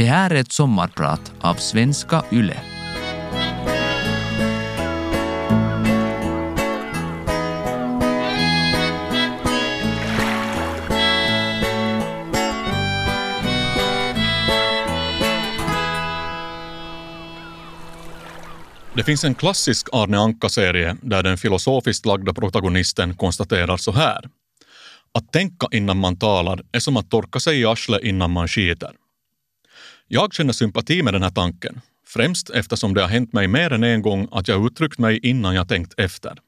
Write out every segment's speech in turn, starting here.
Det här är ett sommarprat av Svenska Yle. Det finns en klassisk Arne Anka-serie där den filosofiskt lagda protagonisten konstaterar så här. Att tänka innan man talar är som att torka sig i arslet innan man skiter. Jag känner sympati med den här tanken, främst eftersom det har hänt mig mer än en gång att jag uttryckt mig innan jag tänkt efter.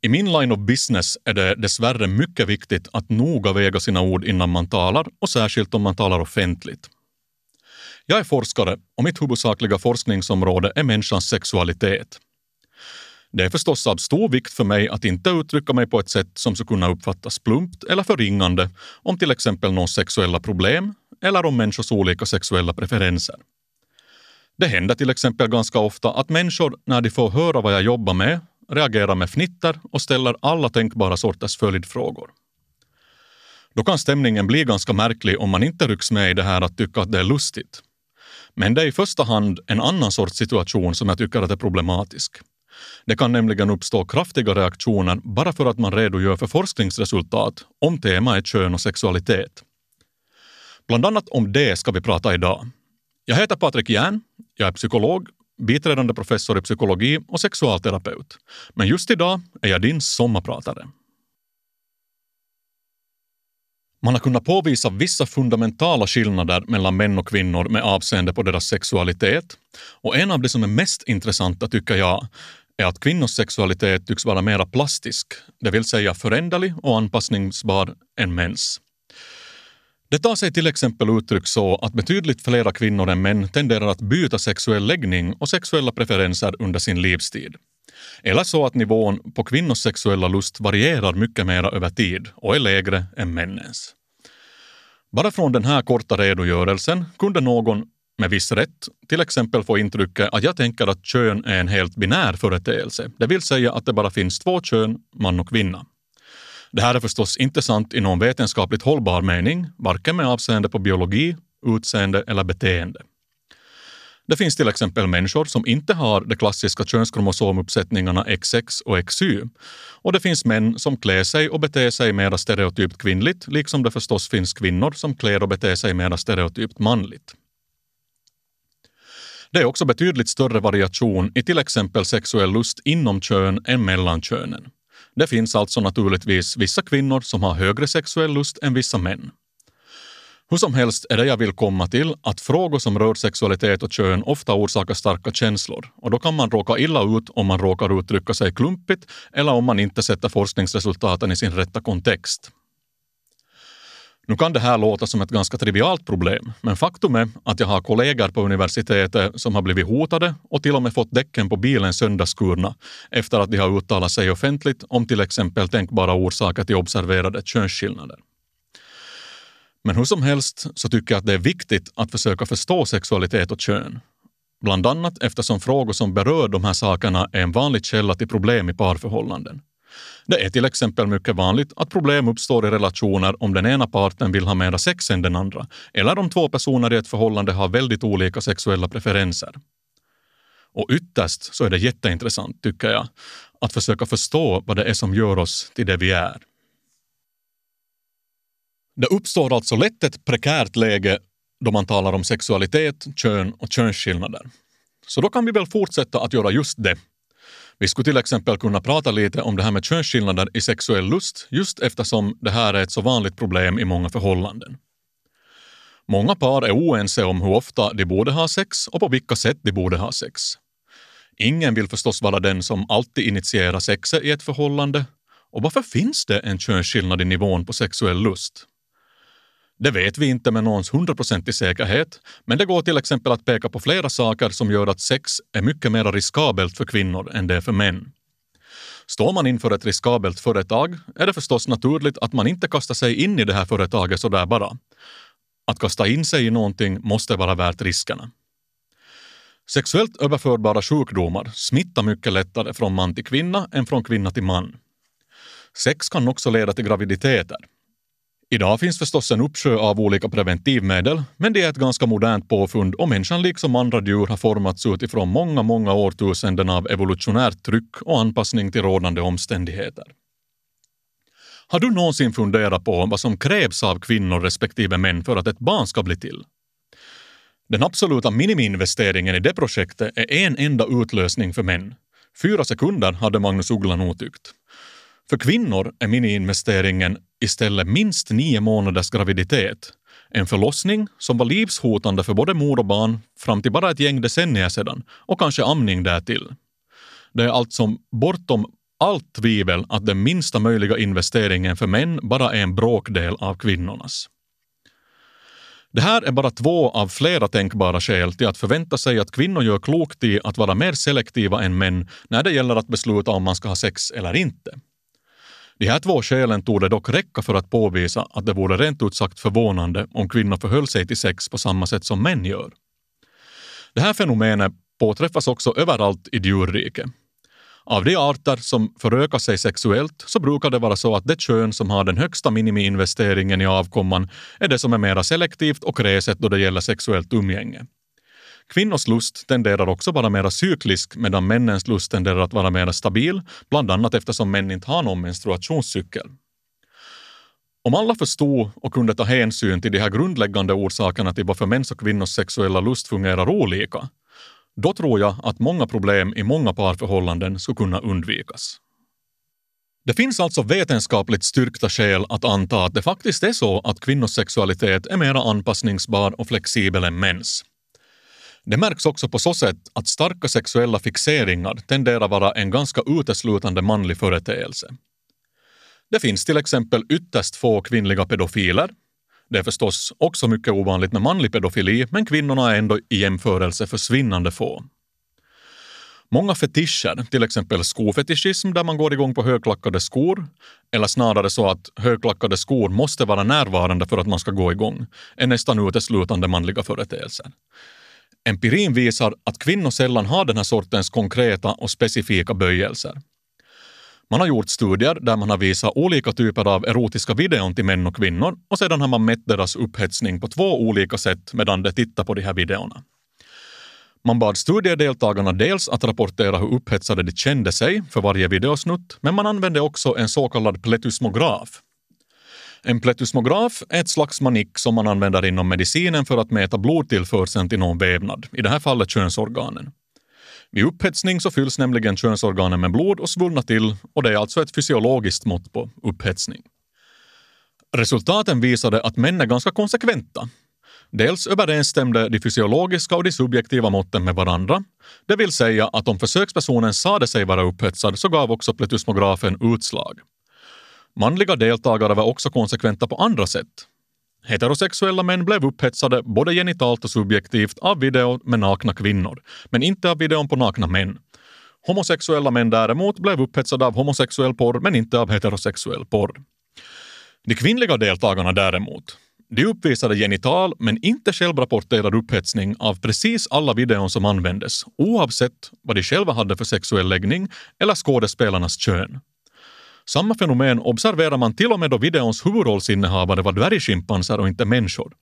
I min line of business är det dessvärre mycket viktigt att noga väga sina ord innan man talar och särskilt om man talar offentligt. Jag är forskare och mitt huvudsakliga forskningsområde är människans sexualitet. Det är förstås av stor vikt för mig att inte uttrycka mig på ett sätt som skulle kunna uppfattas plumpt eller förringande om till exempel någons sexuella problem eller om människors olika sexuella preferenser. Det händer till exempel ganska ofta att människor, när de får höra vad jag jobbar med, reagerar med fnitter och ställer alla tänkbara sorters följdfrågor. Då kan stämningen bli ganska märklig om man inte rycks med i det här att tycka att det är lustigt. Men det är i första hand en annan sorts situation som jag tycker att är problematisk. Det kan nämligen uppstå kraftiga reaktioner bara för att man redogör för forskningsresultat om temat är kön och sexualitet. Bland annat om det ska vi prata idag. Jag heter Patrik Järn, jag är psykolog, biträdande professor i psykologi och sexualterapeut. Men just idag är jag din sommarpratare. Man har kunnat påvisa vissa fundamentala skillnader mellan män och kvinnor med avseende på deras sexualitet. Och en av de som är mest intressanta tycker jag är att kvinnors sexualitet tycks vara mera plastisk, det vill säga föränderlig och anpassningsbar än mäns. Det tar sig till exempel uttryck så att betydligt flera kvinnor än män tenderar att byta sexuell läggning och sexuella preferenser under sin livstid. Eller så att nivån på kvinnors sexuella lust varierar mycket mera över tid och är lägre än männens. Bara från den här korta redogörelsen kunde någon med viss rätt till exempel få intrycket att jag tänker att kön är en helt binär företeelse, det vill säga att det bara finns två kön, man och kvinna. Det här är förstås inte sant i någon vetenskapligt hållbar mening, varken med avseende på biologi, utseende eller beteende. Det finns till exempel människor som inte har de klassiska könskromosomuppsättningarna XX och XY. Och det finns män som klär sig och beter sig mer stereotypt kvinnligt, liksom det förstås finns kvinnor som klär och beter sig mer stereotypt manligt. Det är också betydligt större variation i till exempel sexuell lust inom kön än mellan könen. Det finns alltså naturligtvis vissa kvinnor som har högre sexuell lust än vissa män. Hur som helst är det jag vill komma till att frågor som rör sexualitet och kön ofta orsakar starka känslor och då kan man råka illa ut om man råkar uttrycka sig klumpigt eller om man inte sätter forskningsresultaten i sin rätta kontext. Nu kan det här låta som ett ganska trivialt problem, men faktum är att jag har kollegor på universitetet som har blivit hotade och till och med fått däcken på bilen söndagsskurna efter att de har uttalat sig offentligt om till exempel tänkbara orsaker till observerade könsskillnader. Men hur som helst så tycker jag att det är viktigt att försöka förstå sexualitet och kön. Bland annat eftersom frågor som berör de här sakerna är en vanlig källa till problem i parförhållanden. Det är till exempel mycket vanligt att problem uppstår i relationer om den ena parten vill ha mera sex än den andra, eller om två personer i ett förhållande har väldigt olika sexuella preferenser. Och ytterst så är det jätteintressant, tycker jag, att försöka förstå vad det är som gör oss till det vi är. Det uppstår alltså lätt ett prekärt läge då man talar om sexualitet, kön och könsskillnader. Så då kan vi väl fortsätta att göra just det vi skulle till exempel kunna prata lite om det här med könsskillnader i sexuell lust just eftersom det här är ett så vanligt problem i många förhållanden. Många par är oense om hur ofta de borde ha sex och på vilka sätt de borde ha sex. Ingen vill förstås vara den som alltid initierar sexet i ett förhållande. Och varför finns det en könsskillnad i nivån på sexuell lust? Det vet vi inte med någons hundraprocentig säkerhet, men det går till exempel att peka på flera saker som gör att sex är mycket mer riskabelt för kvinnor än det är för män. Står man inför ett riskabelt företag är det förstås naturligt att man inte kastar sig in i det här företaget sådär bara. Att kasta in sig i någonting måste vara värt riskerna. Sexuellt överförbara sjukdomar smittar mycket lättare från man till kvinna än från kvinna till man. Sex kan också leda till graviditeter Idag finns förstås en uppsjö av olika preventivmedel, men det är ett ganska modernt påfund och människan liksom andra djur har formats utifrån många, många årtusenden av evolutionärt tryck och anpassning till rådande omständigheter. Har du någonsin funderat på vad som krävs av kvinnor respektive män för att ett barn ska bli till? Den absoluta minimiinvesteringen i det projektet är en enda utlösning för män. Fyra sekunder hade Magnus Uggla nog tyckt. För kvinnor är miniinvesteringen istället minst nio månaders graviditet. En förlossning som var livshotande för både mor och barn fram till bara ett gäng decennier sedan och kanske amning därtill. Det är alltså bortom allt tvivel att den minsta möjliga investeringen för män bara är en bråkdel av kvinnornas. Det här är bara två av flera tänkbara skäl till att förvänta sig att kvinnor gör klokt i att vara mer selektiva än män när det gäller att besluta om man ska ha sex eller inte. De här två skälen tog det dock räcka för att påvisa att det vore rent ut sagt förvånande om kvinnor förhöll sig till sex på samma sätt som män gör. Det här fenomenet påträffas också överallt i djurriket. Av de arter som förökar sig sexuellt så brukar det vara så att det kön som har den högsta minimiinvesteringen i avkomman är det som är mera selektivt och kräset då det gäller sexuellt umgänge. Kvinnors lust tenderar också vara mera cyklisk medan männens lust tenderar att vara mera stabil, bland annat eftersom män inte har någon menstruationscykel. Om alla förstod och kunde ta hänsyn till de här grundläggande orsakerna till varför mäns och kvinnors sexuella lust fungerar olika, då tror jag att många problem i många parförhållanden skulle kunna undvikas. Det finns alltså vetenskapligt styrkta skäl att anta att det faktiskt är så att kvinnors sexualitet är mer anpassningsbar och flexibel än mäns. Det märks också på så sätt att starka sexuella fixeringar tenderar vara en ganska uteslutande manlig företeelse. Det finns till exempel ytterst få kvinnliga pedofiler. Det är förstås också mycket ovanligt med manlig pedofili, men kvinnorna är ändå i jämförelse försvinnande få. Många fetischer, till exempel skofetischism där man går igång på högklackade skor, eller snarare så att högklackade skor måste vara närvarande för att man ska gå igång, är nästan uteslutande manliga företeelser. Empirin visar att kvinnor sällan har den här sortens konkreta och specifika böjelser. Man har gjort studier där man har visat olika typer av erotiska videon till män och kvinnor och sedan har man mätt deras upphetsning på två olika sätt medan de tittar på de här videorna. Man bad studiedeltagarna dels att rapportera hur upphetsade de kände sig för varje videosnutt, men man använde också en så kallad pletusmograf en pletusmograf är ett slags manick som man använder inom medicinen för att mäta blodtillförseln till någon vävnad, i det här fallet könsorganen. Vid upphetsning så fylls nämligen könsorganen med blod och svullnar till och det är alltså ett fysiologiskt mått på upphetsning. Resultaten visade att män är ganska konsekventa. Dels överensstämde de fysiologiska och de subjektiva måtten med varandra, det vill säga att om försökspersonen sade sig vara upphetsad så gav också pletusmografen utslag. Manliga deltagare var också konsekventa på andra sätt. Heterosexuella män blev upphetsade både genitalt och subjektivt av videon med nakna kvinnor, men inte av videon på nakna män. Homosexuella män däremot blev upphetsade av homosexuell porr, men inte av heterosexuell porr. De kvinnliga deltagarna däremot, de uppvisade genital men inte självrapporterad upphetsning av precis alla videon som användes, oavsett vad de själva hade för sexuell läggning eller skådespelarnas kön. Samma fenomen observerar man till och med då videons huvudrollsinnehavare var dvärgschimpanser och inte människor.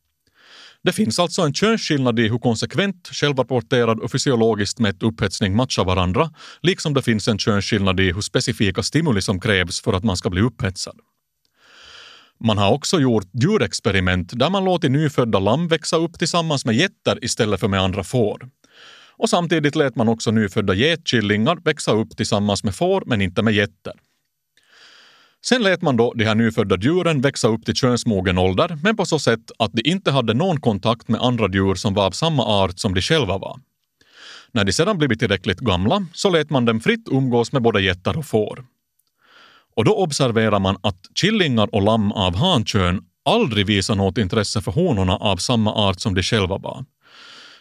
Det finns alltså en könsskillnad i hur konsekvent, självrapporterad och fysiologiskt mätt upphetsning matchar varandra, liksom det finns en könsskillnad i hur specifika stimuli som krävs för att man ska bli upphetsad. Man har också gjort djurexperiment där man låtit nyfödda lamm växa upp tillsammans med getter istället för med andra får. Och samtidigt lät man också nyfödda getkillingar växa upp tillsammans med får men inte med getter. Sen lät man då de här nyfödda djuren växa upp till könsmogen ålder, men på så sätt att de inte hade någon kontakt med andra djur som var av samma art som de själva var. När de sedan blivit tillräckligt gamla så lät man dem fritt umgås med både getter och får. Och då observerar man att killingar och lamm av hankön aldrig visar något intresse för honorna av samma art som de själva var.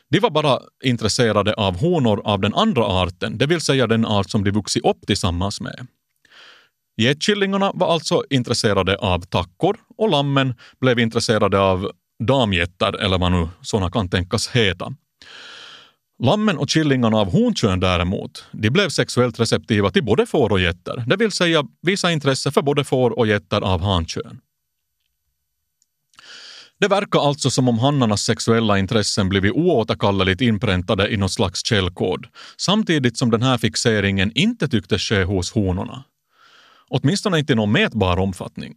De var bara intresserade av honor av den andra arten, det vill säga den art som de vuxit upp tillsammans med. Getkillingarna var alltså intresserade av tackor och lammen blev intresserade av damgetter eller vad nu sådana kan tänkas heta. Lammen och killingarna av honkön däremot, de blev sexuellt receptiva till både får och getter, det vill säga visa intresse för både får och getter av hankön. Det verkar alltså som om hannarnas sexuella intressen blivit oåterkalleligt inpräntade i något slags källkod, samtidigt som den här fixeringen inte tycktes ske hos honorna. Åtminstone inte i någon mätbar omfattning.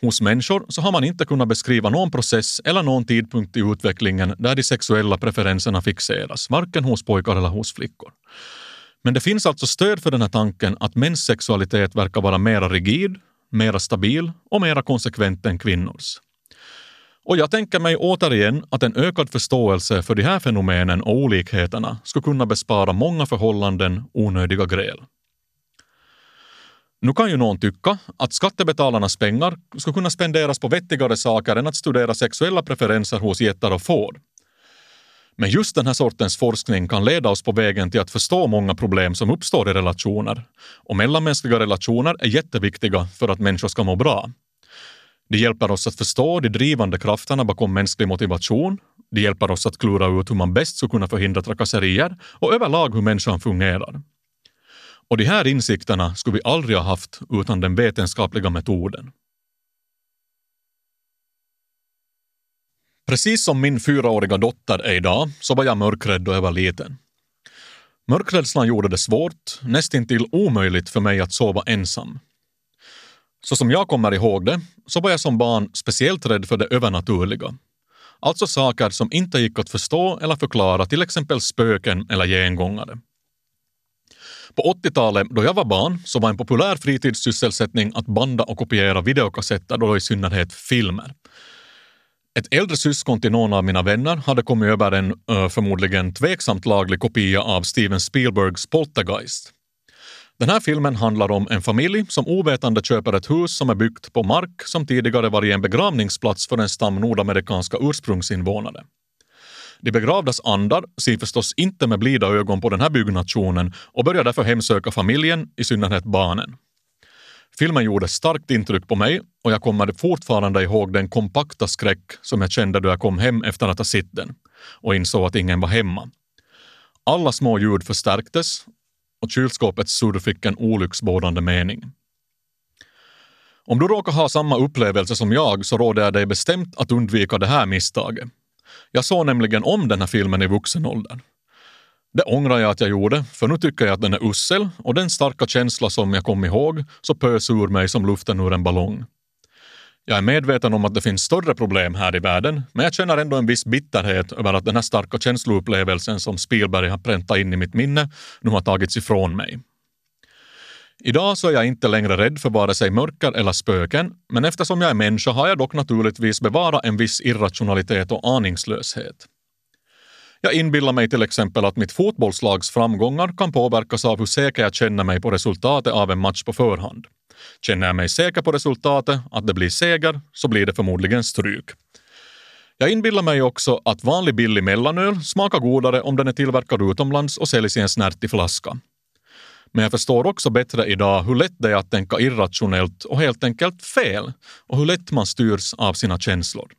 Hos människor så har man inte kunnat beskriva någon process eller någon tidpunkt i utvecklingen där de sexuella preferenserna fixeras, varken hos pojkar eller hos flickor. Men det finns alltså stöd för den här tanken att mäns sexualitet verkar vara mera rigid, mera stabil och mera konsekvent än kvinnors. Och jag tänker mig återigen att en ökad förståelse för de här fenomenen och olikheterna skulle kunna bespara många förhållanden onödiga gräl. Nu kan ju någon tycka att skattebetalarnas pengar ska kunna spenderas på vettigare saker än att studera sexuella preferenser hos getter och får. Men just den här sortens forskning kan leda oss på vägen till att förstå många problem som uppstår i relationer. Och mellanmänskliga relationer är jätteviktiga för att människor ska må bra. Det hjälper oss att förstå de drivande krafterna bakom mänsklig motivation. Det hjälper oss att klura ut hur man bäst ska kunna förhindra trakasserier och överlag hur människan fungerar. Och de här insikterna skulle vi aldrig ha haft utan den vetenskapliga metoden. Precis som min fyraåriga dotter är idag så var jag mörkrädd då jag var liten. Mörkrädslan gjorde det svårt, nästintill omöjligt för mig att sova ensam. Så som jag kommer ihåg det så var jag som barn speciellt rädd för det övernaturliga. Alltså saker som inte gick att förstå eller förklara, till exempel spöken eller gengångare. På 80-talet, då jag var barn, så var en populär fritidssysselsättning att banda och kopiera videokassetter, då i synnerhet filmer. Ett äldre syskon till någon av mina vänner hade kommit över en förmodligen tveksamt laglig kopia av Steven Spielbergs Poltergeist. Den här filmen handlar om en familj som ovetande köper ett hus som är byggt på mark som tidigare varit en begravningsplats för en stam nordamerikanska ursprungsinvånare. De begravdas andar ser förstås inte med blida ögon på den här byggnationen och börjar därför hemsöka familjen, i synnerhet barnen. Filmen gjorde starkt intryck på mig och jag kommer fortfarande ihåg den kompakta skräck som jag kände då jag kom hem efter att ha sett den och insåg att ingen var hemma. Alla små ljud förstärktes och kylskåpets surr fick en olycksbådande mening. Om du råkar ha samma upplevelse som jag så råder jag dig bestämt att undvika det här misstaget. Jag såg nämligen om den här filmen i vuxen ålder. Det ångrar jag att jag gjorde, för nu tycker jag att den är usel och den starka känsla som jag kom ihåg så pös ur mig som luften ur en ballong. Jag är medveten om att det finns större problem här i världen, men jag känner ändå en viss bitterhet över att den här starka känsloupplevelsen som Spielberg har präntat in i mitt minne nu har tagits ifrån mig. Idag så är jag inte längre rädd för vare sig mörker eller spöken, men eftersom jag är människa har jag dock naturligtvis bevarat en viss irrationalitet och aningslöshet. Jag inbillar mig till exempel att mitt fotbollslags framgångar kan påverkas av hur säker jag känner mig på resultatet av en match på förhand. Känner jag mig säker på resultatet, att det blir seger, så blir det förmodligen stryk. Jag inbillar mig också att vanlig billig mellanöl smakar godare om den är tillverkad utomlands och säljs i en snärtig flaska. Men jag förstår också bättre idag hur lätt det är att tänka irrationellt och helt enkelt fel och hur lätt man styrs av sina känslor.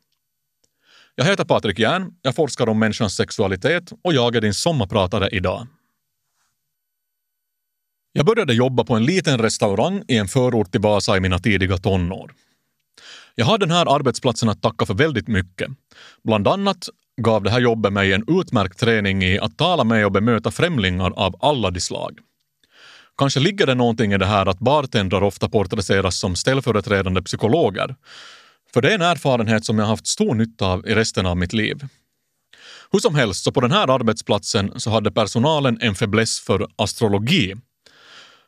Jag heter Patrik Järn, jag forskar om människans sexualitet och jag är din sommarpratare idag. Jag började jobba på en liten restaurang i en förort till Vasa i mina tidiga tonår. Jag har den här arbetsplatsen att tacka för väldigt mycket. Bland annat gav det här jobbet mig en utmärkt träning i att tala med och bemöta främlingar av alla de slag. Kanske ligger det någonting i det här att bartendrar ofta porträtteras som ställföreträdande psykologer. För det är en erfarenhet som jag haft stor nytta av i resten av mitt liv. Hur som helst, så på den här arbetsplatsen så hade personalen en fäbless för astrologi.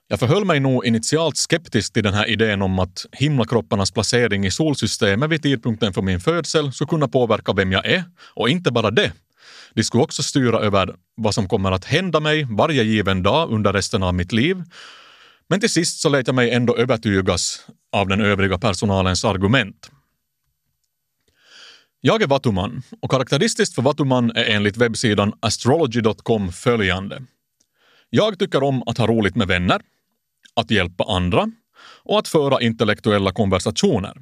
Jag förhöll mig nog initialt skeptisk till den här idén om att himlakropparnas placering i solsystemet vid tidpunkten för min födsel skulle kunna påverka vem jag är. Och inte bara det. De skulle också styra över vad som kommer att hända mig varje given dag under resten av mitt liv. Men till sist så lät jag mig ändå övertygas av den övriga personalens argument. Jag är Vatuman och karaktäristiskt för Vatuman är enligt webbsidan astrology.com följande. Jag tycker om att ha roligt med vänner, att hjälpa andra och att föra intellektuella konversationer.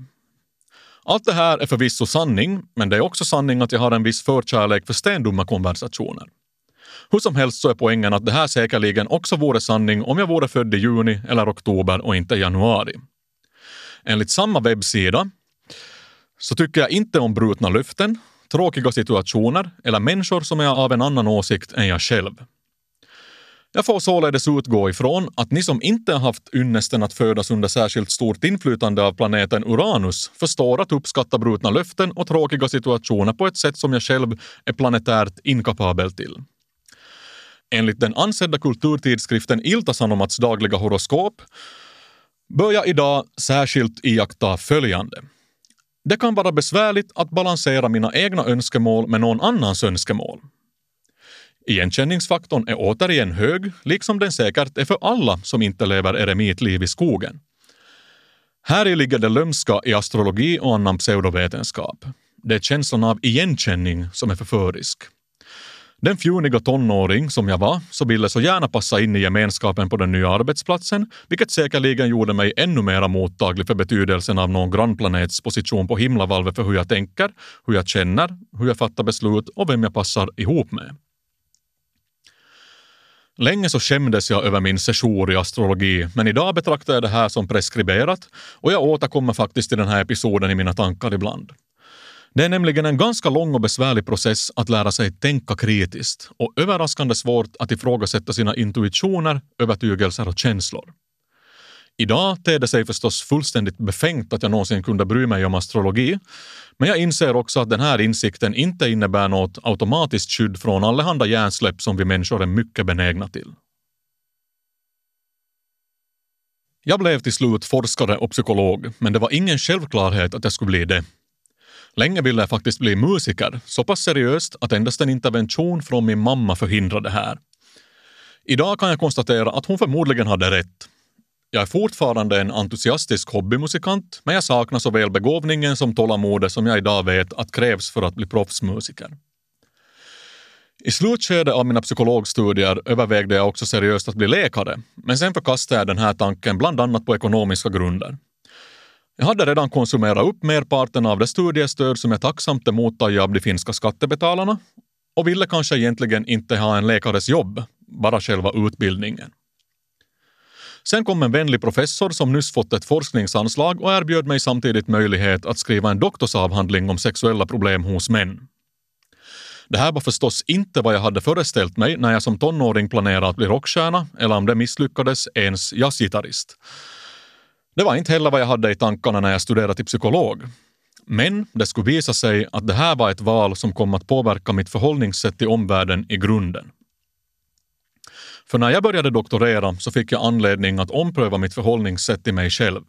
Allt det här är förvisso sanning, men det är också sanning att jag har en viss förkärlek för stendumma konversationer. Hur som helst så är poängen att det här säkerligen också vore sanning om jag vore född i juni eller oktober och inte i januari. Enligt samma webbsida så tycker jag inte om brutna löften, tråkiga situationer eller människor som är av en annan åsikt än jag själv. Jag får således utgå ifrån att ni som inte har haft ynnesten att födas under särskilt stort inflytande av planeten Uranus förstår att uppskatta brutna löften och tråkiga situationer på ett sätt som jag själv är planetärt inkapabel till. Enligt den ansedda kulturtidskriften Ilta-Sanomats dagliga horoskop bör jag idag särskilt iaktta följande. Det kan vara besvärligt att balansera mina egna önskemål med någon annans önskemål. Igenkänningsfaktorn är återigen hög, liksom den säkert är för alla som inte lever eremitliv i skogen. Här ligger det lömska i astrologi och annan pseudovetenskap. Det är känslan av igenkänning som är förförisk. Den fjuniga tonåring som jag var så ville så gärna passa in i gemenskapen på den nya arbetsplatsen, vilket säkerligen gjorde mig ännu mer mottaglig för betydelsen av någon grannplanets position på himlavalvet för hur jag tänker, hur jag känner, hur jag fattar beslut och vem jag passar ihop med. Länge så skämdes jag över min sejour i astrologi, men idag betraktar jag det här som preskriberat och jag återkommer faktiskt till den här episoden i mina tankar ibland. Det är nämligen en ganska lång och besvärlig process att lära sig tänka kritiskt och överraskande svårt att ifrågasätta sina intuitioner, övertygelser och känslor. Idag ter det sig förstås fullständigt befängt att jag någonsin kunde bry mig om astrologi, men jag inser också att den här insikten inte innebär något automatiskt skydd från allehanda hjärnsläpp som vi människor är mycket benägna till. Jag blev till slut forskare och psykolog, men det var ingen självklarhet att jag skulle bli det. Länge ville jag faktiskt bli musiker, så pass seriöst att endast en intervention från min mamma förhindrade det här. Idag kan jag konstatera att hon förmodligen hade rätt. Jag är fortfarande en entusiastisk hobbymusikant, men jag saknar såväl begåvningen som tålamodet som jag idag vet att krävs för att bli proffsmusiker. I slutskedet av mina psykologstudier övervägde jag också seriöst att bli läkare, men sen förkastade jag den här tanken bland annat på ekonomiska grunder. Jag hade redan konsumerat upp merparten av det studiestöd som jag tacksamt emottagit av de finska skattebetalarna och ville kanske egentligen inte ha en läkares jobb, bara själva utbildningen. Sen kom en vänlig professor som nyss fått ett forskningsanslag och erbjöd mig samtidigt möjlighet att skriva en doktorsavhandling om sexuella problem hos män. Det här var förstås inte vad jag hade föreställt mig när jag som tonåring planerade att bli rockstjärna eller om det misslyckades ens jazzgitarrist. Det var inte heller vad jag hade i tankarna när jag studerade till psykolog. Men det skulle visa sig att det här var ett val som kom att påverka mitt förhållningssätt till omvärlden i grunden. För när jag började doktorera så fick jag anledning att ompröva mitt förhållningssätt till mig själv.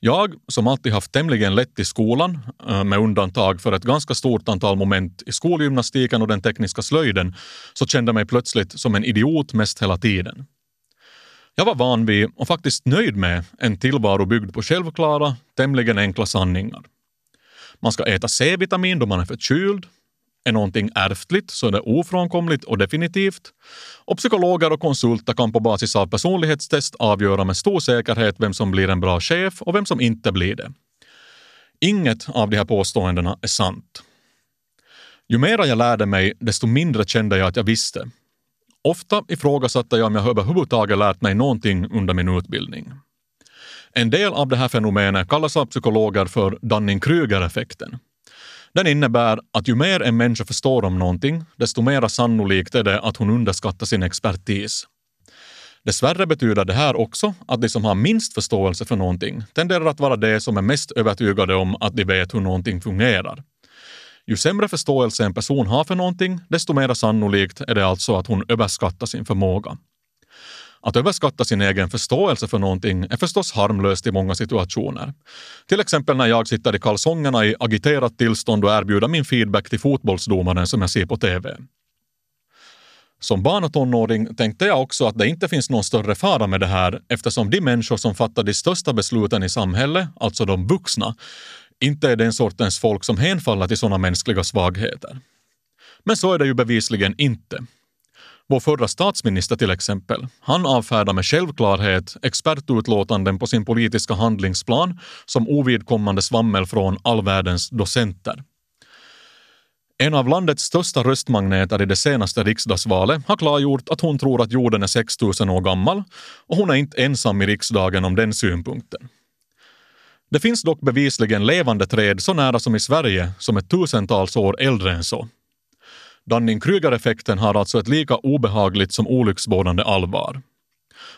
Jag, som alltid haft tämligen lätt i skolan, eh, med undantag för ett ganska stort antal moment i skolgymnastiken och den tekniska slöjden, så kände mig plötsligt som en idiot mest hela tiden. Jag var van vid och faktiskt nöjd med en tillvaro byggd på självklara, tämligen enkla sanningar. Man ska äta C-vitamin då man är förkyld. Är någonting ärftligt så är det ofrånkomligt och definitivt. Och psykologer och konsulter kan på basis av personlighetstest avgöra med stor säkerhet vem som blir en bra chef och vem som inte blir det. Inget av de här påståendena är sant. Ju mer jag lärde mig, desto mindre kände jag att jag visste. Ofta ifrågasatte jag om jag överhuvudtaget lärt mig någonting under min utbildning. En del av det här fenomenet kallas av psykologer för Dunning-Kruger-effekten. Den innebär att ju mer en människa förstår om någonting, desto mer sannolikt är det att hon underskattar sin expertis. Dessvärre betyder det här också att de som har minst förståelse för någonting tenderar att vara de som är mest övertygade om att de vet hur någonting fungerar. Ju sämre förståelse en person har för någonting, desto mer sannolikt är det alltså att hon överskattar sin förmåga. Att överskatta sin egen förståelse för någonting är förstås harmlöst i många situationer. Till exempel när jag sitter i kalsongerna i agiterat tillstånd och erbjuder min feedback till fotbollsdomaren som jag ser på TV. Som barn och tonåring tänkte jag också att det inte finns någon större fara med det här eftersom de människor som fattar de största besluten i samhället, alltså de vuxna, inte är den sortens folk som hänfaller till sådana mänskliga svagheter. Men så är det ju bevisligen inte. Vår förra statsminister till exempel, han avfärdar med självklarhet expertutlåtanden på sin politiska handlingsplan som ovidkommande svammel från all världens docenter. En av landets största röstmagneter i det senaste riksdagsvalet har klargjort att hon tror att jorden är 6000 år gammal och hon är inte ensam i riksdagen om den synpunkten. Det finns dock bevisligen levande träd så nära som i Sverige som är tusentals år äldre än så. Dunning-Kruger-effekten har alltså ett lika obehagligt som olycksbådande allvar.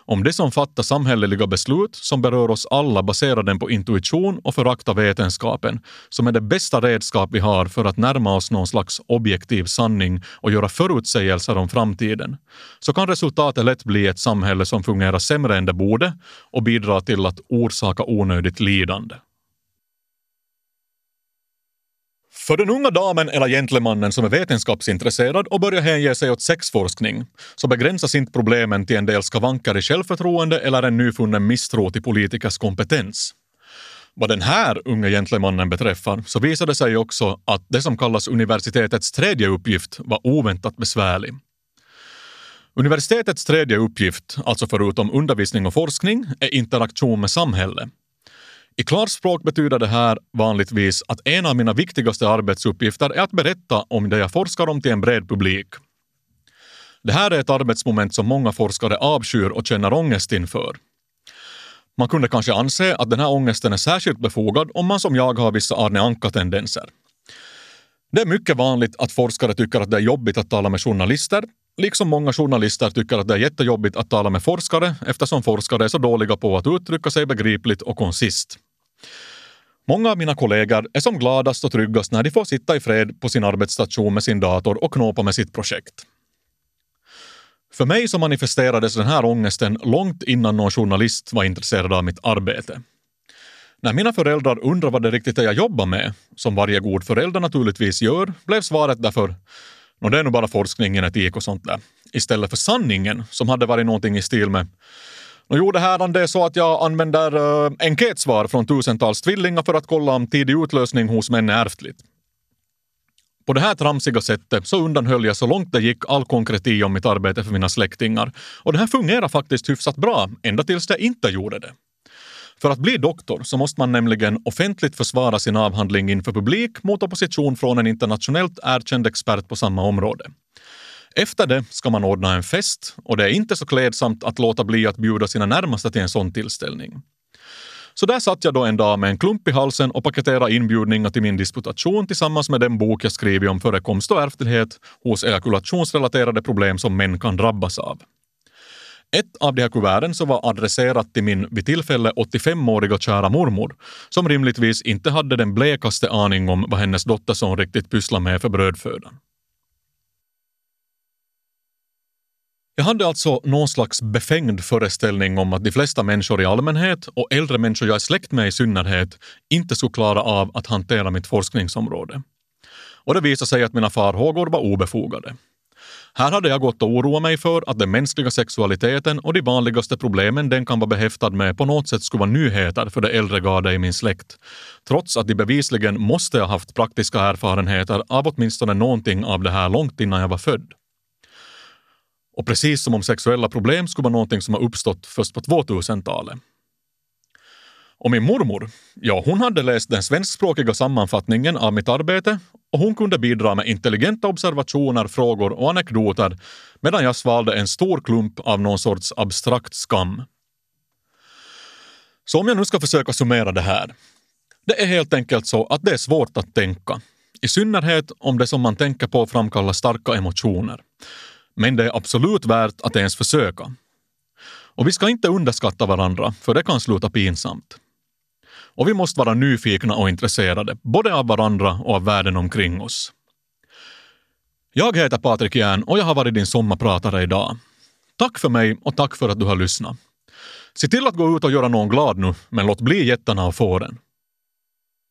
Om det som fattar samhälleliga beslut som berör oss alla baserar den på intuition och föraktar vetenskapen, som är det bästa redskap vi har för att närma oss någon slags objektiv sanning och göra förutsägelser om framtiden, så kan resultatet lätt bli ett samhälle som fungerar sämre än det borde och bidrar till att orsaka onödigt lidande. För den unga damen eller gentlemannen som är vetenskapsintresserad och börjar hänge sig åt sexforskning så begränsas inte problemen till en del skavanker i självförtroende eller en nyfunnen misstro till politikers kompetens. Vad den här unga gentlemannen beträffar så visade det sig också att det som kallas universitetets tredje uppgift var oväntat besvärlig. Universitetets tredje uppgift, alltså förutom undervisning och forskning, är interaktion med samhället. I klarspråk betyder det här vanligtvis att en av mina viktigaste arbetsuppgifter är att berätta om det jag forskar om till en bred publik. Det här är ett arbetsmoment som många forskare avskyr och känner ångest inför. Man kunde kanske anse att den här ångesten är särskilt befogad om man som jag har vissa Arne Anka-tendenser. Det är mycket vanligt att forskare tycker att det är jobbigt att tala med journalister, liksom många journalister tycker att det är jättejobbigt att tala med forskare eftersom forskare är så dåliga på att uttrycka sig begripligt och konsist. Många av mina kollegor är som gladast och tryggast när de får sitta i fred på sin arbetsstation med sin dator och knåpa med sitt projekt. För mig så manifesterades den här ångesten långt innan någon journalist var intresserad av mitt arbete. När mina föräldrar undrar vad det riktigt är jag jobbar med, som varje god förälder naturligtvis gör, blev svaret därför och det är nog bara forskningen, etik och sånt där. Istället för sanningen som hade varit någonting i stil med och jo, det här det är så att jag använder uh, enkätsvar från tusentals tvillingar för att kolla om tidig utlösning hos män är ärftligt. På det här tramsiga sättet så undanhöll jag så långt det gick all konkreti om mitt arbete för mina släktingar. Och det här fungerar faktiskt hyfsat bra, ända tills det inte gjorde det. För att bli doktor så måste man nämligen offentligt försvara sin avhandling inför publik mot opposition från en internationellt erkänd expert på samma område. Efter det ska man ordna en fest och det är inte så klädsamt att låta bli att bjuda sina närmaste till en sån tillställning. Så där satt jag då en dag med en klump i halsen och paketerade inbjudningar till min disputation tillsammans med den bok jag skrivit om förekomst och ärftlighet hos ejakulationsrelaterade problem som män kan drabbas av. Ett av de här kuverten så var adresserat till min vid tillfälle 85-åriga kära mormor, som rimligtvis inte hade den blekaste aning om vad hennes dotterson riktigt pysslar med för brödfödan. Jag hade alltså någon slags befängd föreställning om att de flesta människor i allmänhet och äldre människor jag är släkt med i synnerhet inte skulle klara av att hantera mitt forskningsområde. Och det visade sig att mina farhågor var obefogade. Här hade jag gått och oroat mig för att den mänskliga sexualiteten och de vanligaste problemen den kan vara behäftad med på något sätt skulle vara nyheter för det äldre gardet i min släkt. Trots att de bevisligen måste ha haft praktiska erfarenheter av åtminstone någonting av det här långt innan jag var född. Och precis som om sexuella problem skulle vara någonting som har uppstått först på 2000-talet. Och min mormor, ja hon hade läst den svenskspråkiga sammanfattningen av mitt arbete och hon kunde bidra med intelligenta observationer, frågor och anekdoter medan jag svalde en stor klump av någon sorts abstrakt skam. Så om jag nu ska försöka summera det här. Det är helt enkelt så att det är svårt att tänka. I synnerhet om det som man tänker på framkallar starka emotioner. Men det är absolut värt att ens försöka. Och vi ska inte underskatta varandra, för det kan sluta pinsamt. Och vi måste vara nyfikna och intresserade, både av varandra och av världen omkring oss. Jag heter Patrik Järn och jag har varit din sommarpratare idag. Tack för mig och tack för att du har lyssnat. Se till att gå ut och göra någon glad nu, men låt bli jättarna och fåren.